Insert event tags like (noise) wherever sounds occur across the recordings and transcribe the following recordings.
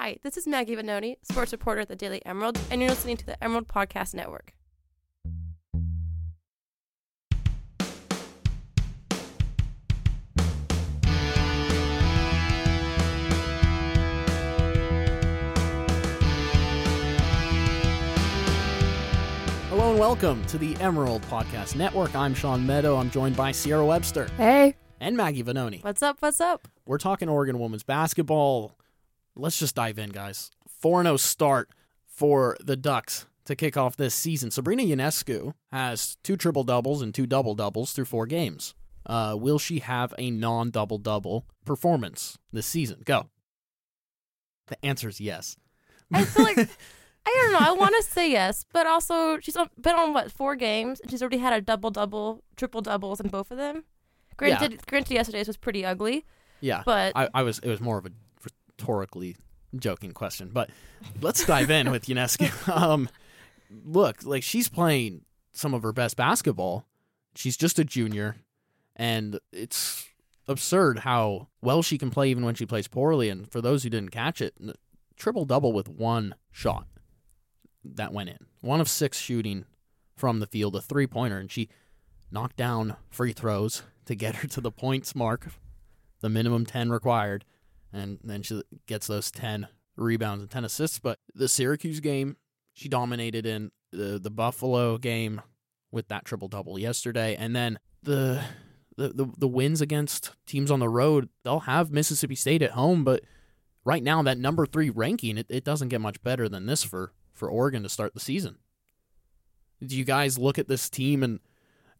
Hi, this is Maggie Vanoni, sports reporter at the Daily Emerald, and you're listening to the Emerald Podcast Network. Hello and welcome to the Emerald Podcast Network. I'm Sean Meadow. I'm joined by Sierra Webster Hey. and Maggie Vanoni. What's up? What's up? We're talking Oregon women's basketball. Let's just dive in, guys. 4 0 start for the Ducks to kick off this season. Sabrina Ionescu has two triple doubles and two double doubles through four games. Uh, will she have a non double double performance this season? Go. The answer is yes. I feel like (laughs) I don't know. I want to say yes, but also she's been on what four games, and she's already had a double double, triple doubles in both of them. Granted, granted, yesterday's was pretty ugly, Yeah. but I, I was it was more of a rhetorically joking question, but let's dive in with Ionescu. (laughs) Um, look, like she's playing some of her best basketball. She's just a junior, and it's absurd how well she can play even when she plays poorly. And for those who didn't catch it, triple double with one shot that went in, one of six shooting from the field, a three pointer, and she knocked down free throws to get her to the points mark, the minimum 10 required, and then she gets those 10 rebounds and 10 assists. But the Syracuse game, she dominated in the, the Buffalo game with that triple double yesterday, and then the, the the the wins against teams on the road, they'll have Mississippi State at home, but right now that number three ranking, it, it doesn't get much better than this for for Oregon to start the season. Do you guys look at this team and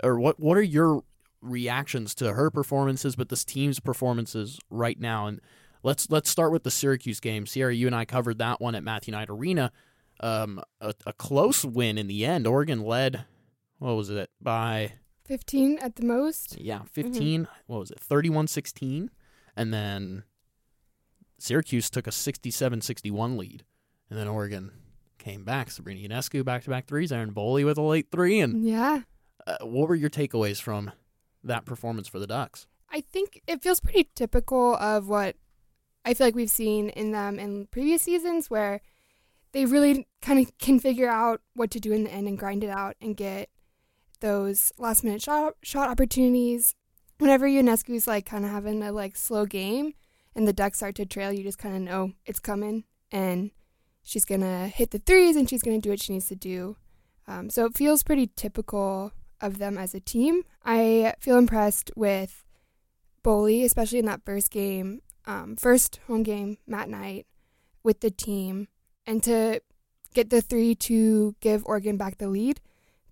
or what what are your reactions to her performances, but this team's performances right now? And let's let's start with the Syracuse game. Sierra, you and I covered that one at Matthew Knight Arena. Um, a, a close win in the end. Oregon led. What was it by? 15 at the most. Yeah, 15. What was it? 31-16. and then Syracuse took a 67-61 lead, and then Oregon came back. Sabrina Ionescu back-to-back threes. Erin Boley with a late three, and Yeah. uh, what were your takeaways from that performance for the Ducks? I think it feels pretty typical of what I feel like we've seen in them in previous seasons where they really kind of can figure out what to do in the end and grind it out and get those last minute shot shot opportunities. Whenever Ionescu's like kind of having a like slow game and the Ducks start to trail, you just kind of know it's coming and she's gonna hit the threes and she's gonna do what she needs to do. Um, so it feels pretty typical of them as a team. I feel impressed with Boley, especially in that first game, um, first home game, Matt Knight, with the team, and to get the three to give Oregon back the lead,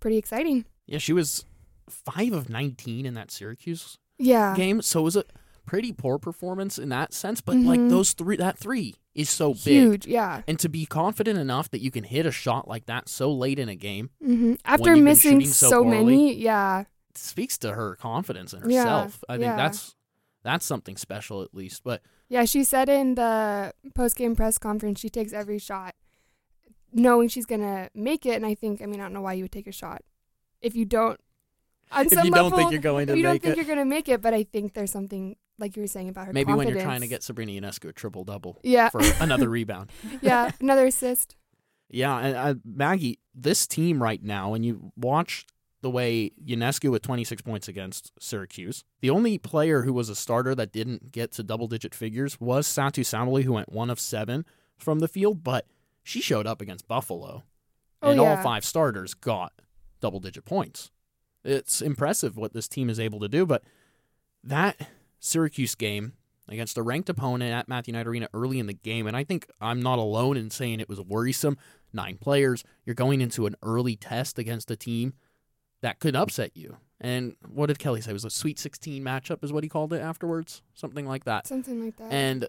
pretty exciting. Yeah, she was five of 19 in that Syracuse Yeah, game, so it was a pretty poor performance in that sense. But like Mhm. those three, that three is so big, huge. Yeah. and to be confident enough that you can hit a shot like that so late in a game hmm After missing so so, poorly. many, yeah, speaks to her confidence in Yeah, herself. I think yeah. that's that's something special at least. But yeah. She said in the post game press conference she takes every shot, knowing she's gonna make it. And I think, I mean, I don't know why you would take a shot if you don't. On if some you don't level, think you're going to if you don't think it, you're gonna make it, but I think there's something like you were saying about her. maybe when you're trying to get Sabrina Ionescu a triple double yeah, for another rebound. (laughs) yeah, another assist. Yeah, and uh, Maggie, this team right now, and you watch the way Ionescu with 26 points against Syracuse. The only player who was a starter that didn't get to double digit figures was Satou Sabally, who went one of seven from the field, but she showed up against Buffalo, Oh, and all five starters got double digit points. It's impressive what this team is able to do, but that Syracuse game against a ranked opponent at Matthew Knight Arena early in the game, and I think I'm not alone in saying it was worrisome. Nine players, you're going into an early test against a team that could upset you. And what did Kelly say? It was a Sweet 16 matchup, is what he called it afterwards, something like that. Something like that. And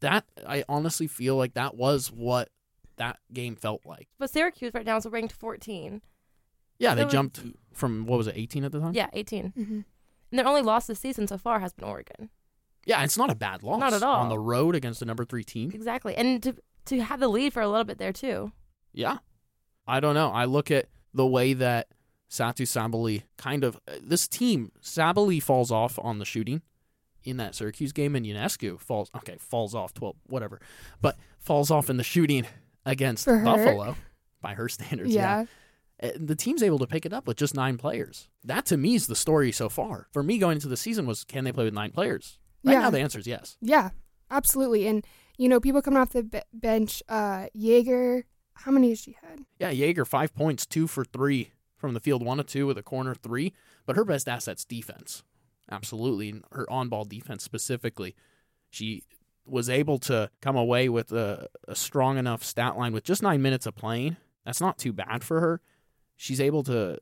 that I honestly feel like that was what that game felt like. But Syracuse right now is ranked 14. Yeah, they So- jumped from what was it, 18 at the time? Yeah, 18. hmm And their only loss this season so far has been Oregon. Yeah, it's not a bad loss. Not at all. On the road against the number three team. Exactly. And to to have the lead for a little bit there too. Yeah. I don't know. I look at the way that Satou Sabally kind of this team, Sabally falls off on the shooting. in that Syracuse game, and Ionescu falls okay, falls off twelve, whatever, but falls off in the shooting against Buffalo by her (laughs) standards. yeah. Uh, the team's able to pick it up with just nine players. That to me is the story so far. For me, going into the season was can they play with nine players? Right Yeah. now, the answer is yes. Yeah, absolutely. And you know, people coming off the be- bench, uh, Yaeger. How many has she had? Yeah, Yaeger five points, two for three from the field, one of two with a corner three. But her best asset's defense, absolutely. Her on-ball defense specifically, she was able to come away with a, a strong enough stat line with just nine minutes of playing. That's not too bad for her. She's able to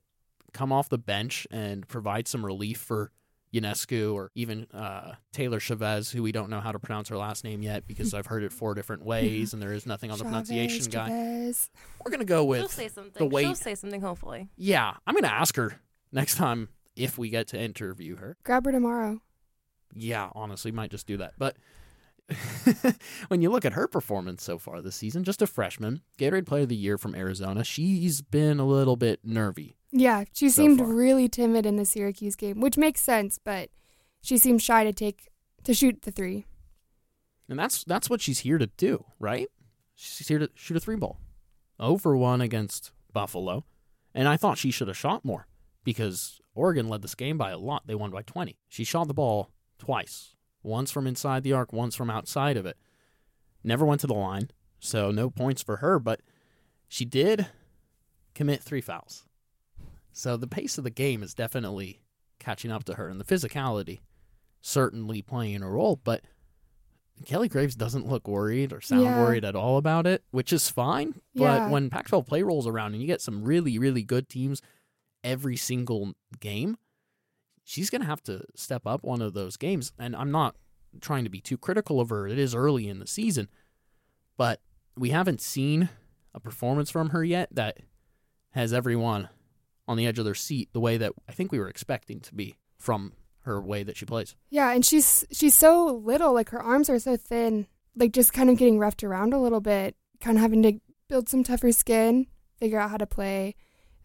come off the bench and provide some relief for Ionescu or even uh, Taylor Chavez, who we don't know how to pronounce her last name yet because (laughs) I've heard it four different ways and there is nothing on the pronunciation Chavez, guy. Chavez. We're gonna go She'll with say something. the way She'll say something. Hopefully. yeah, I'm gonna ask her next time if we get to interview her. Grab her tomorrow. Yeah, honestly, might just do that. But (laughs) when you look at her performance so far this season, just a freshman, Gatorade Player of the Year from Arizona, she's been a little bit nervy. Yeah, she So seemed far. really timid in the Syracuse game, which makes sense, but she seemed shy to take to shoot the three. And that's that's what she's here to do, right? She's here to shoot a three ball. 0 for 1 against Buffalo. And I thought she should have shot more because Oregon led this game by a lot. They won by 20. She shot the ball twice. Once from inside the arc, once from outside of it. Never went to the line, so no points for her, but she did commit three fouls. So the pace of the game is definitely catching up to her, and the physicality certainly playing a role, but Kelly Graves doesn't look worried or sound Yeah. worried at all about it, which is fine. Yeah. But when Pac 12 play rolls around and you get some really, really good teams every single game, she's going to have to step up one of those games. And I'm not trying to be too critical of her. It is early in the season, but we haven't seen a performance from her yet that has everyone on the edge of their seat the way that I think we were expecting to be from her way that she plays. Yeah, and she's she's so little, like her arms are so thin, like just kind of getting roughed around a little bit, kind of having to build some tougher skin, figure out how to play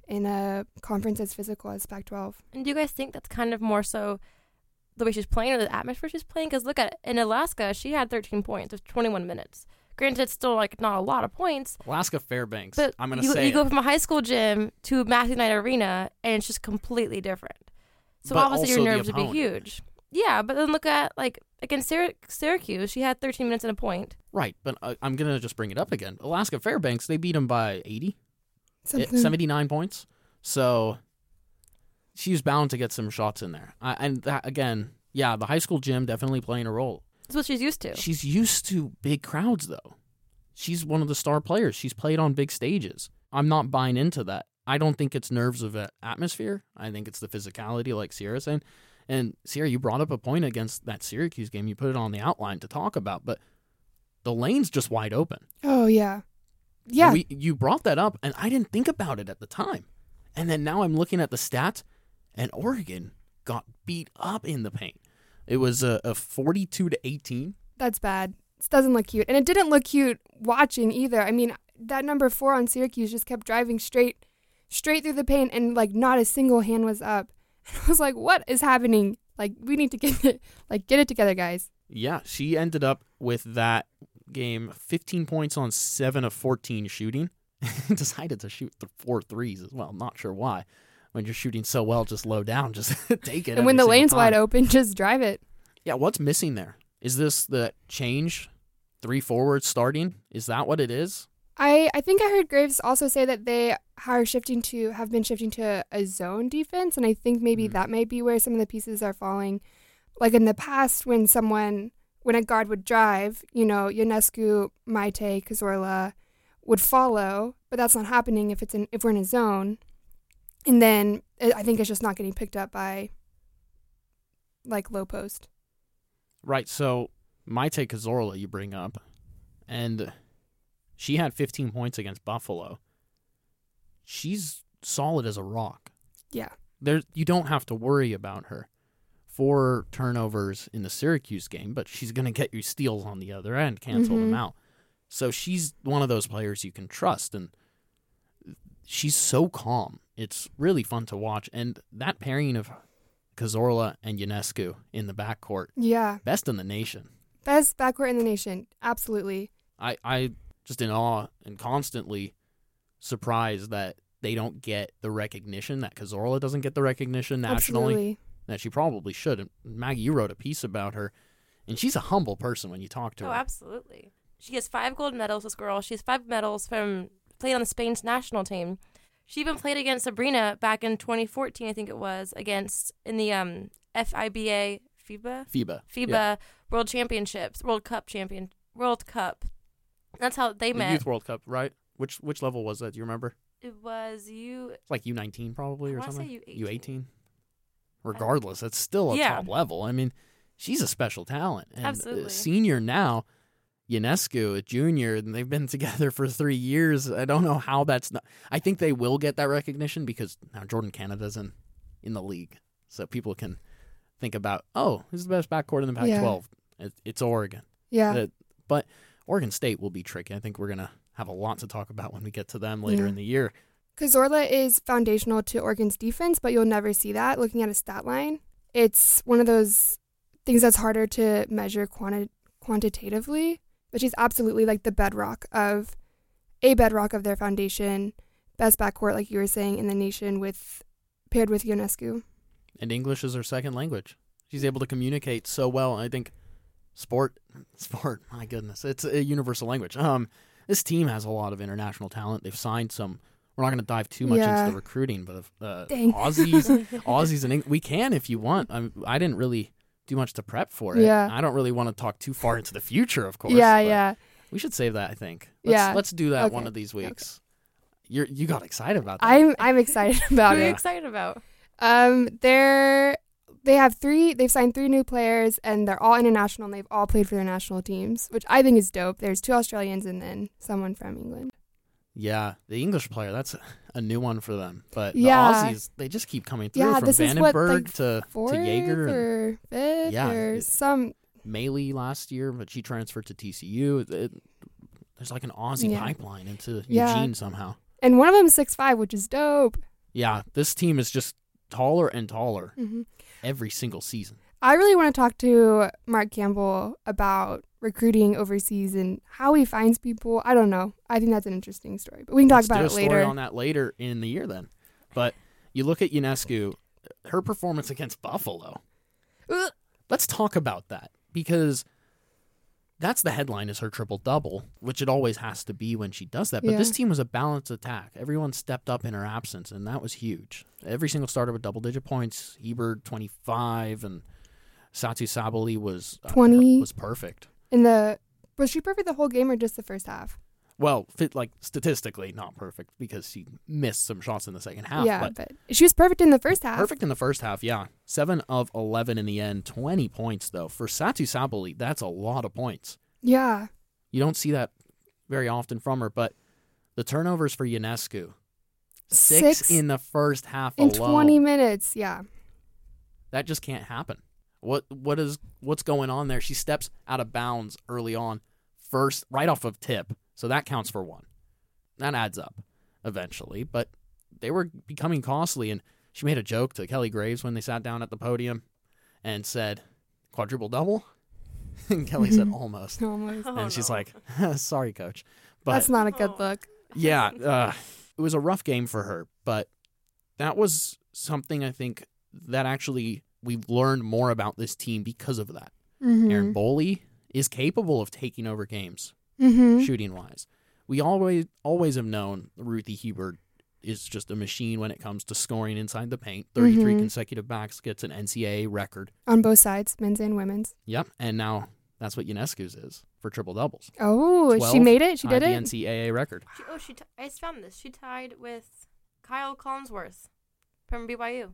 in a conference as physical as Pac-12. And do you guys think that's kind of more so the way she's playing or the atmosphere she's playing? Because look at it. in Alaska, she had 13 points with 21 minutes. Granted, it's still like not a lot of points, Alaska Fairbanks. but I'm going to you, say you go it. from a high school gym to Matthew Knight Arena, and it's just completely different. So But obviously also your nerves would be huge. Yeah, but then look at like against Syr- Syracuse, she had 13 minutes and a point. right, but uh, I'm going to just bring it up again. Alaska Fairbanks, they beat them by 80, eh, Something. 79 points. So she's bound to get some shots in there. I, and that again, yeah, the high school gym definitely playing a role. That's what she's used to. She's used to big crowds though. She's one of the star players. She's played on big stages. I'm not buying into that. I don't think it's nerves of a- atmosphere. I think it's the physicality, like Sierra saying. And Sierra, you brought up a point against that Syracuse game. You put it on the outline to talk about, but the lane's just wide open. oh yeah, yeah. We, you brought that up, and I didn't think about it at the time. And then now I'm looking at the stats, and Oregon got beat up in the paint. It was a, a 42 to 18. That's bad. This doesn't look cute, and it didn't look cute watching either. I mean, that number four on Syracuse just kept driving straight, straight through the paint, and like not a single hand was up. (laughs) And I was like, "What is happening? Like, we need to get it, like, get it together, guys." Yeah, she ended up with that game 15 points on 7 of 14 shooting. (laughs) Decided to shoot th- four threes as well. Not sure why. When you're shooting so well, just low down, just (laughs) take it. and when the lane's wide open, (laughs) just drive it. Yeah, what's missing there? Is this the change? Three forwards starting? Is that what it is? I, I think I heard Graves also say that they are shifting to have been shifting to a zone defense, and I think maybe Mm. that might be where some of the pieces are falling. Like in the past, when someone when a guard would drive, you know, Ionescu, Maite, Cazorla would follow, but that's not happening if it's in if we're in a zone. And then uh, I think it's just not getting picked up by like low post. Right. So my Maite Cazorla, you bring up, and she had 15 points against Buffalo. She's solid as a rock. Yeah. There, you don't have to worry about her. Four turnovers in the Syracuse game, but she's going to get you steals on the other end, cancel them Mhm. out. So she's one of those players you can trust, and she's so calm. It's really fun to watch, and that pairing of Cazorla and Ionescu in the backcourt. Yeah. Best in the nation. Best backcourt in the nation. Absolutely. I, I just in awe and constantly surprised that they don't get the recognition that Cazorla doesn't get the recognition nationally Absolutely. that she probably should. And Maggie, you wrote a piece about her, and she's a humble person when you talk to Oh, her. Oh, absolutely. She has five gold medals, this girl. She has five medals from playing on the Spain's national team. She even played against Sabrina back in 2014, I think it was, against in the um, FIBA FIBA FIBA. FIBA Yeah. World Championships, World Cup champion, World Cup. That's how they The met. Youth World Cup, right? Which which level was that? Do you remember? It was you. Like U nineteen probably I or something. U18. U eighteen. Regardless, it's still a Yeah. top level. I mean, she's a special talent. And a Absolutely. senior now, Ionescu, a junior, and they've been (laughs) together for three years. I don't know how that's not. I think they will get that recognition because now Jordin Canada's in in the league, so people can think about, oh, who's the best backcourt in the Pac-12? It, it's Oregon. Yeah. But Oregon State will be tricky. I think we're gonna have a lot to talk about when we get to them later Yeah. in the year. Because Cazorla is foundational to Oregon's defense, but you'll never see that looking at a stat line. It's one of those things that's harder to measure quanti- quantitatively, but she's absolutely like the bedrock of a bedrock of their foundation, best backcourt, like you were saying, in the nation with paired with Ionescu. and English is her second language. She's able to communicate so well. I think sport, (laughs) sport. My goodness, it's a universal language. Um, this team has a lot of international talent. They've signed some. We're not going to dive too much Yeah. into the recruiting, but uh, Aussies, (laughs) Aussies, and Eng- we can if you want. I'm, I didn't really do much to prep for it. Yeah. I don't really want to talk too far into the future, of course. yeah, yeah. We should save that. I think. Let's, Yeah. Let's do that Okay. one of these weeks. You're you got excited about that. I'm I'm excited (laughs) about it. What are you excited about? Um, they're they have three. They've signed three new players, and they're all international. and They've all played for their national teams, which I think is dope. There's two Australians and then someone from England. Yeah, the English player, that's (laughs) a new one for them. But Yeah. the Aussies, they just keep coming through Yeah, from this is what, like, to, Fourth to Yaeger and or fifth Yeah, or some. Maley last year, but she transferred to TCU. It- there's like an Aussie Yeah. pipeline into Yeah. Eugene somehow. And one of them is six five, which is dope. Yeah, this team is just taller and taller hmm every single season. I really want to talk to Mark Campbell about recruiting overseas and how he finds people. I don't know. I think that's an interesting story, but we can talk Let's about it story later. on that later in the year then. But you look at Ionescu, her performance against Buffalo. Let's talk about that because that's the headline is her triple double, which it always has to be when she does that. But this team was a balanced attack. Everyone stepped up in her absence, and that was huge. Every single starter with double digit points. Hebard twenty five, and Satou Sabally was uh, 20. was perfect. In the was she perfect the whole game or just the first half? Well, fit like statistically not perfect because she missed some shots in the second half. yeah, but but she was perfect in the first half. Perfect in the first half, yeah. Seven of eleven in the end, twenty points though. For Satou Sabally, that's a lot of points. Yeah. You don't see that very often from her, but the turnovers for Ionescu. six, Six in the first half in alone. 20 minutes. Yeah. That just can't happen. What what is what's going on there? She steps out of bounds early on, first right off of tip, so that counts for one. That adds up eventually, but they were becoming costly, and she made a joke to Kelly Graves when they sat down at the podium, and said, "Quadruple double," (laughs) and Kelly said, (laughs) "Almost," (laughs) Almost. Oh, and she's no. like, "Sorry, coach," but That's not a good Oh. look. yeah, uh, it was a rough game for her, but that was something I think that actually we've learned more about this team because of that. Mm-hmm. Erin Boley is capable of taking over games mm-hmm. shooting wise. We always always have known Ruthy Hebard is just a machine when it comes to scoring inside the paint. 33 Mhm. consecutive gets an NCAA record. On both sides, men's and women's. Yep, and now that's what Ionescu's is for triple doubles. Oh, she made it. She Tied did the it. NCAA record. She, oh, she. T- I just found this. She tied with Kyle Collinsworth from BYU.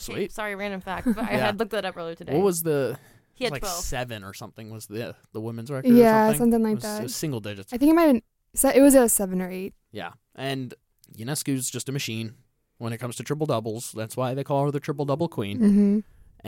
Okay, Sweet. sorry, random fact, but I (laughs) Yeah. had looked that up earlier today. What was the he had like twelve. seven or something was the the women's record? Yeah, or something, something like it was, that. It was single digits. I think it might have. So it was a seven or eight. Yeah, and Ionescu's just a machine when it comes to triple doubles. That's why they call her the triple double queen, Mm-hmm.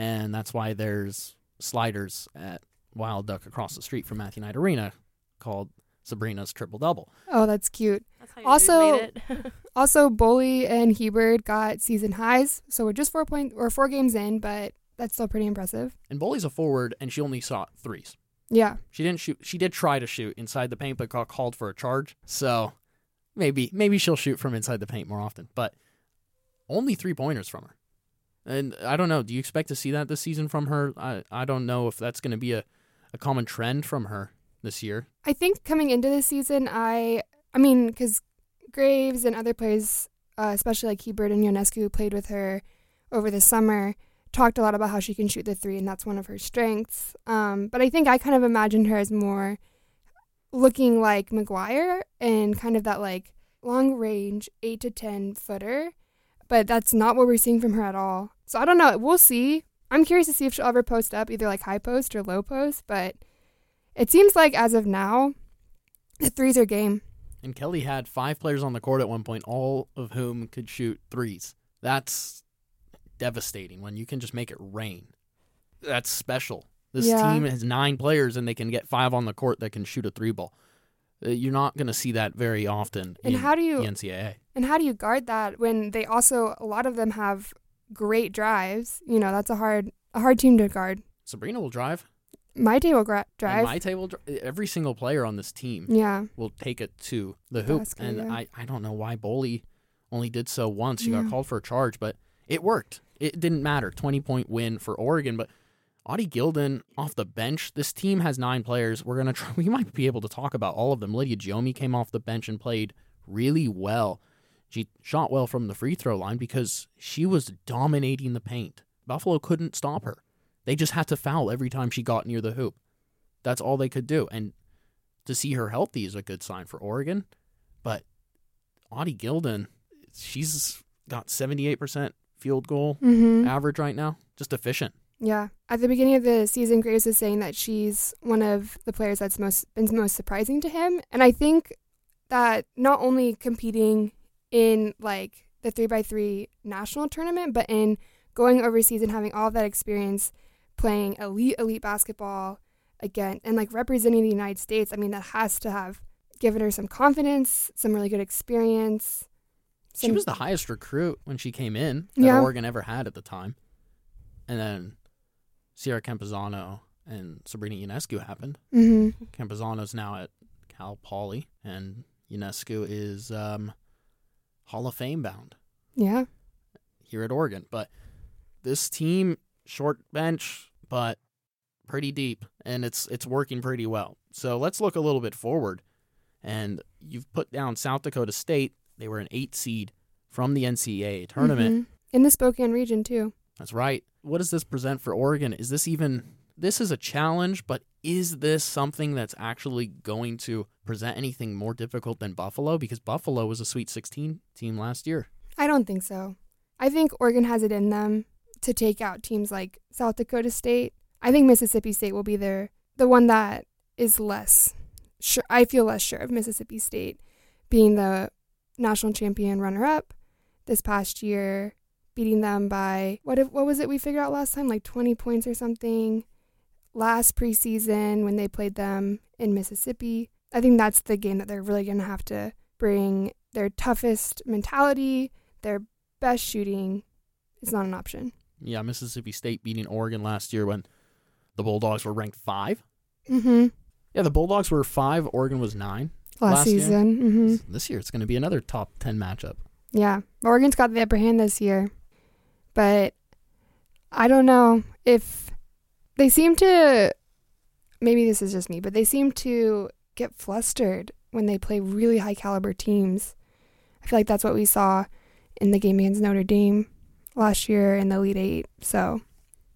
and that's why there's sliders at Wild Duck across the street from Matthew Knight Arena called Sabrina's triple double. Oh, that's cute. That's how you Also- made it. (laughs) Also, Boley and Hebard got season highs, so we're just four point or four games in, but that's still pretty impressive. And Boley's a forward, and she only saw threes. Yeah, She didn't shoot. She did try to shoot inside the paint, but got called for a charge. So maybe maybe she'll shoot from inside the paint more often. But only three pointers from her. And I don't know. Do you expect to see that this season from her? I I don't know if that's going to be a, a common trend from her this year. I think coming into this season, I I mean, because Graves and other players, uh, especially like Hebard and Ionescu, who played with her over the summer, talked a lot about how she can shoot the three, and that's one of her strengths. Um, but I think I kind of imagined her as more looking like McGwire and kind of that like long range eight to ten footer. But that's not what we're seeing from her at all. So I don't know. We'll see. I'm curious to see if she'll ever post up either like high post or low post, but it seems like as of now, the threes are game. And Kelly had five players on the court at one point, all of whom could shoot threes. That's devastating when you can just make it rain. That's special. This Yeah. team has nine players and they can get five on the court that can shoot a three ball. Uh, You're not going to see that very often And in how do you the NCAA. and how do you guard that when they also a lot of them have great drives? You know, that's a hard a hard team to guard. Sabrina will drive. My table gra- And drive. my table, dri- every single player on this team yeah. will take it to the hoop. Basket, and yeah. I, I don't know why Boley only did so once. She Yeah. got called for a charge, but it worked. It didn't matter. 20 point win for Oregon. But Oti Gildon off the bench, this team has nine players. We're to (laughs) try, we might be able to talk about all of them. Lydia Giomi came off the bench and played really well. She shot well from the free throw line because she was dominating the paint. Buffalo couldn't stop her. They just had to foul every time she got near the hoop. That's all they could do. And to see her healthy is a good sign for Oregon. But Oti Gildon, she's got 78% field goal Mm-hmm. average right now. Just efficient. Yeah. At the beginning of the season, Graves was saying that she's one of the players that's most been most surprising to him. And I think that not only competing in like the three by three national tournament, but in going overseas and having all of that experience playing elite elite basketball again and like representing the United States, I mean that has to have given her some confidence, some really good experience. She was the highest recruit when she came in that Yeah. Oregon ever had at the time. And then Sierra Campisano and Sabrina Ionescu happened. Mhm. Campisano's now at Cal Poly, and Ionescu is um, Hall of Fame bound. Yeah. here at Oregon. But this team, short bench, but pretty deep, and it's it's working pretty well. So let's look a little bit forward. And you've put down South Dakota State. They were an eight seed from the NCAA tournament. Mhm. In the Spokane region too. That's right. What does this present for Oregon? Is this even this is a challenge, but is this something that's actually going to present anything more difficult than Buffalo? Because Buffalo was a Sweet 16 team last year. I don't think so. I think Oregon has it in them to take out teams like South Dakota State. I think Mississippi State will be their the one that is less sure. I feel less sure of Mississippi State being the national champion runner up this past year, beating them by what if, what was it we figured out last time like 20 points or something last preseason when they played them in Mississippi. I think that's the game that they're really going to have to bring their toughest mentality, their best shooting is not an option. Yeah, Mississippi State beating Oregon last year when the Bulldogs were ranked five. Mm-hmm. Yeah, the Bulldogs were five. Oregon was nine. Last, Last year? season. Mm-hmm. This year, it's going to be another top ten matchup. Yeah, Oregon's got the upper hand this year, but I don't know if they seem to. Maybe this is just me, but they seem to get flustered when they play really high caliber teams. I feel like that's what we saw in the game against Notre Dame last year in the Elite Eight. So,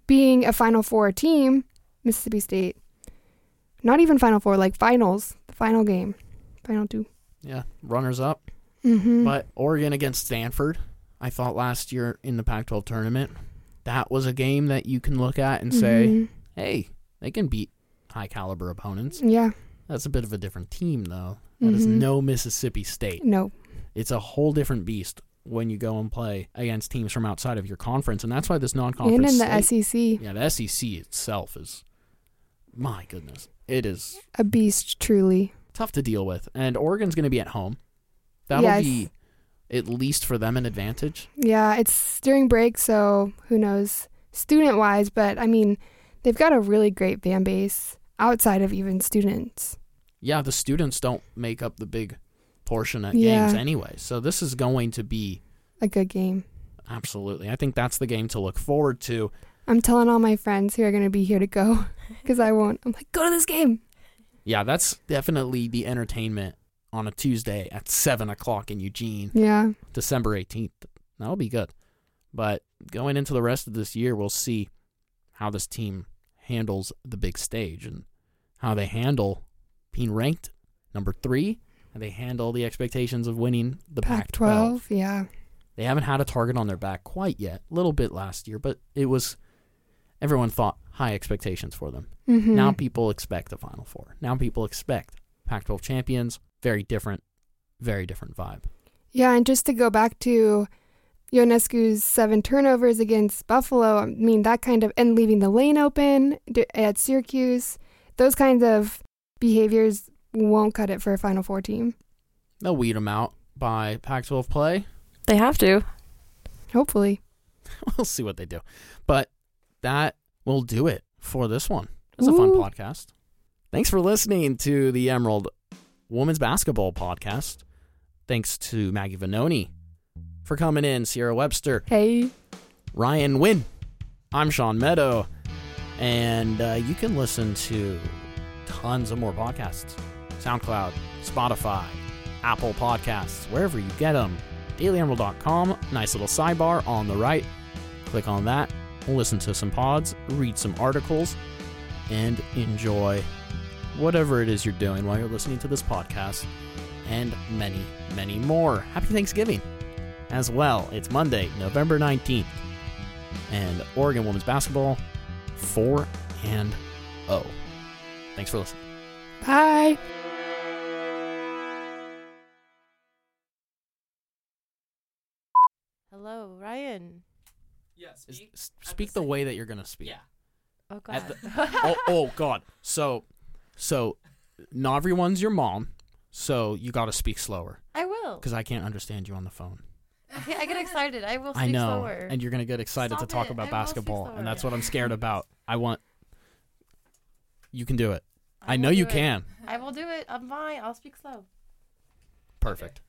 being a Final Four team, Mississippi State, not even Final Four, like finals, the final game, final two. Yeah, runners up. Mm-hmm. But Oregon against Stanford, I thought last year in the Pac-12 tournament, that was a game that you can look at and say, Mhm. "Hey, they can beat high caliber opponents." yeah, That's a bit of a different team, though. That is Mhm. no Mississippi State. no, It's a whole different beast when you go and play against teams from outside of your conference, and that's why this non-conference and in the slate- SEC, Yeah, the SEC itself is, my goodness, it is. a beast truly. tough to deal with. And Oregon's going to be at home. That'll Yes. be at least for them an advantage. Yeah, it's during break, so who knows student wise, but I mean, they've got a really great fan base outside of even students. Yeah, the students don't make up the big portion at Yeah. games anyway. So this is going to be A good game. absolutely. I think that's the game to look forward to. I'm telling all my friends who are going to be here to go (laughs) because I won't. I'm like, go to this game. Yeah, that's definitely the entertainment on a Tuesday at seven o'clock in Eugene. Yeah. December 18th. That'll be good. But going into the rest of this year, we'll see how this team handles the big stage and how they handle being ranked number three and they handle the expectations of winning the Pac 12. Yeah. They haven't had a target on their back quite yet. A little bit last year, but it was, everyone thought high expectations for them. Mm-hmm. Now people expect the Final Four. Now people expect Pac 12 champions. Very different, very different vibe. Yeah, and just to go back to Ionescu's seven turnovers against Buffalo, I mean, that kind of, and leaving the lane open at Syracuse, those kinds of behaviors won't cut it for a Final Four team. They'll weed them out by Pac 12 play. They have to. Hopefully. (laughs) we'll see what they do. But that will do it for this one. It's a fun podcast. Thanks for listening to the Emerald Women's Basketball Podcast. Thanks to Maggie Vanoni for coming in, Sierra Webster, Hey. Ryan Wynn. I'm Sean Meadow. And uh, you can listen to tons of more podcasts SoundCloud, Spotify, Apple Podcasts, wherever you get them. DailyEmerald.com, nice little sidebar on the right. Click on that, listen to some pods, read some articles, and enjoy whatever it is you're doing while you're listening to this podcast, and many, many more. Happy Thanksgiving as well. It's Monday, November 19th, and Oregon women's basketball 4 and 0. Thanks for listening. Bye. Hello, Ryan. Yeah, speak. s- at Speak the the way that you're going to speak. Yeah. Oh At God. oh, (laughs) oh god. So so not everyone's your mom, so you got to speak slower I will. cuz I can't understand you on the phone. Okay, (laughs) I get excited. I will speak I know. slower. And you're going to get excited Stop to talk it. about I basketball, and that's what I'm scared (laughs) about. I want You can do it. I, will know you it. can. I will do it. I'm fine. I'll speak slow. Perfect.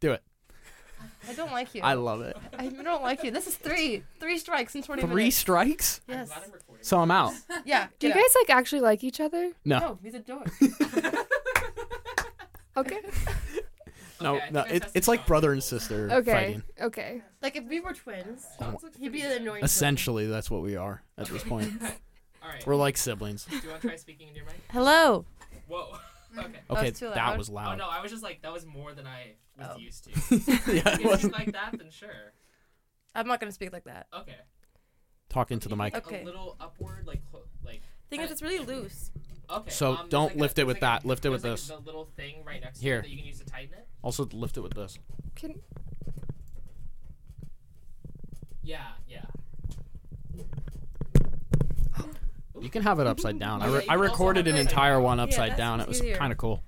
Do it. I don't like you. I love it. I don't like you. This is three. Three strikes in 20 Three minutes. strikes? I'm Yes. glad I'm recording. So I'm out. Yeah. Do you get guys like actually like each other? No. out. No, he's a dork. (laughs) Okay. (laughs) No, Okay, no, it, it's like brother and sister Okay. fighting. Okay. like if we were twins, he'd be the good. annoying. Essentially, that's what we are at this point. (laughs) All right. We're like siblings. Do you want to try speaking in your mic? Hello. Whoa. Okay. Okay, That was too that loud. Oh no, I was just like that was more than I was Oh. used to. (laughs) yeah, if it you wasn't speak like that, then sure. I'm not gonna speak like that. Okay. talking to the Maybe, mic. Like Okay. A little upward, like clo- like. Thing is, it's really loose. Okay. So um, don't like a- lift it with like that, A, lift it with there's this. a, the little thing right next Here. to it that you can use to tighten it. Also, lift it with this. Can Yeah. Yeah. (gasps) (gasps) (gasps) You can have it upside down. I, re- I recorded an entire one upside that's down. It was easier. kind of cool.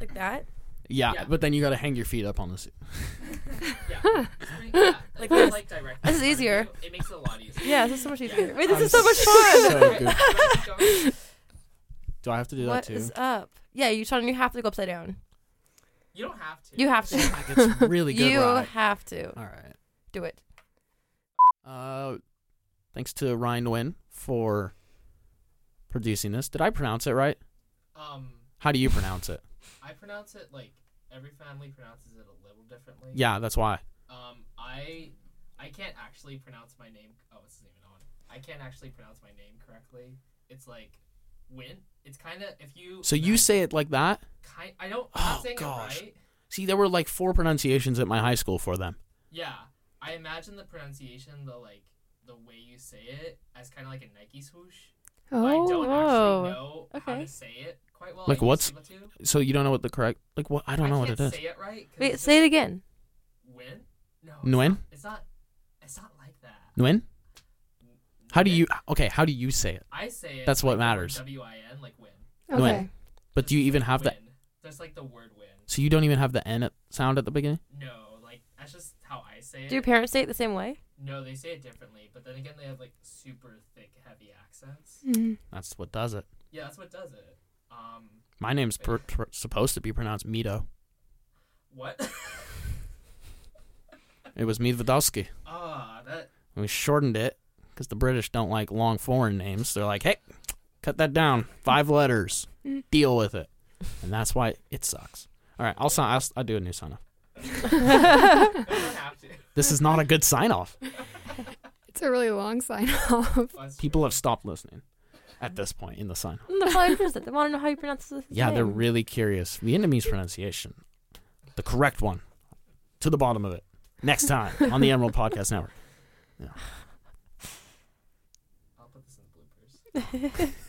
Like that. Yeah, Yeah. but then you got to hang your feet up on the seat. (laughs) (laughs) Yeah. Yeah. Like Like, this. Like directly This is in front of easier. It makes it a lot easier. Yeah, this is so much easier. Wait, this I'm is so much so fun. good. You wanna keep going? Do I have to do that What too? is up? Yeah, you Sean, you have to go upside down. You don't have to. You have to. (laughs) Like, it's really good. you ride. have to All right. do it. Uh, thanks to Ryan Wynn for producing this. Did I pronounce it right? Um, How do you pronounce it? (laughs) I pronounce it like every family pronounces it a little differently. Yeah, that's why. Um, I I can't actually pronounce my name. Oh, this isn't even on. I can't actually pronounce my name correctly. It's like Win. It's kind of if you. So you say it like that? Kind. I don't. I'm Oh, gosh. it right. See, there were like four pronunciations at my high school for them. Yeah, I imagine the pronunciation, the like the way you say it, as kind of like a Nike swoosh. But I oh, don't Oh, Oh, actually know how okay. to say it quite well. Like I what's- to be able to. So you don't know what the correct like what? I don't know what it can't is. Say it right. 'cause Wait, it's say it again. Win. No. it's Nguyen? not- It's not. It's not like that. Nguyen? How do you? Okay, how do you say it? I say it. That's what like the matters. W I N like win. okay. But do you even have that? Win. Just like the word win. So you don't even have the N at- sound at the beginning? No, like that's just how I say it. Do your parents say it the same way? No, they say it differently, but then again, they have like super thick, heavy accents. Mhm. That's what does it. Yeah, that's what does it. Um, My name's per- per- supposed to be pronounced Mito. what? (laughs) It was Medvedovsky. Ah, that. We shortened it because the British don't like long foreign names. They're like, hey, cut that down. Five letters. Mm. Deal with it. And that's why it sucks. All right, I'll, sign, I'll, I'll do a new sign off. I don't have to. This is not a good sign off. It's a really long sign off. People have stopped listening at this point in the sign off. the fine person. They want to know how you pronounce this. Yeah, they're really curious. Vietnamese pronunciation, the correct one, to the bottom of it. Next time on the Emerald Podcast Network. I'll put this in the bloopers. (laughs)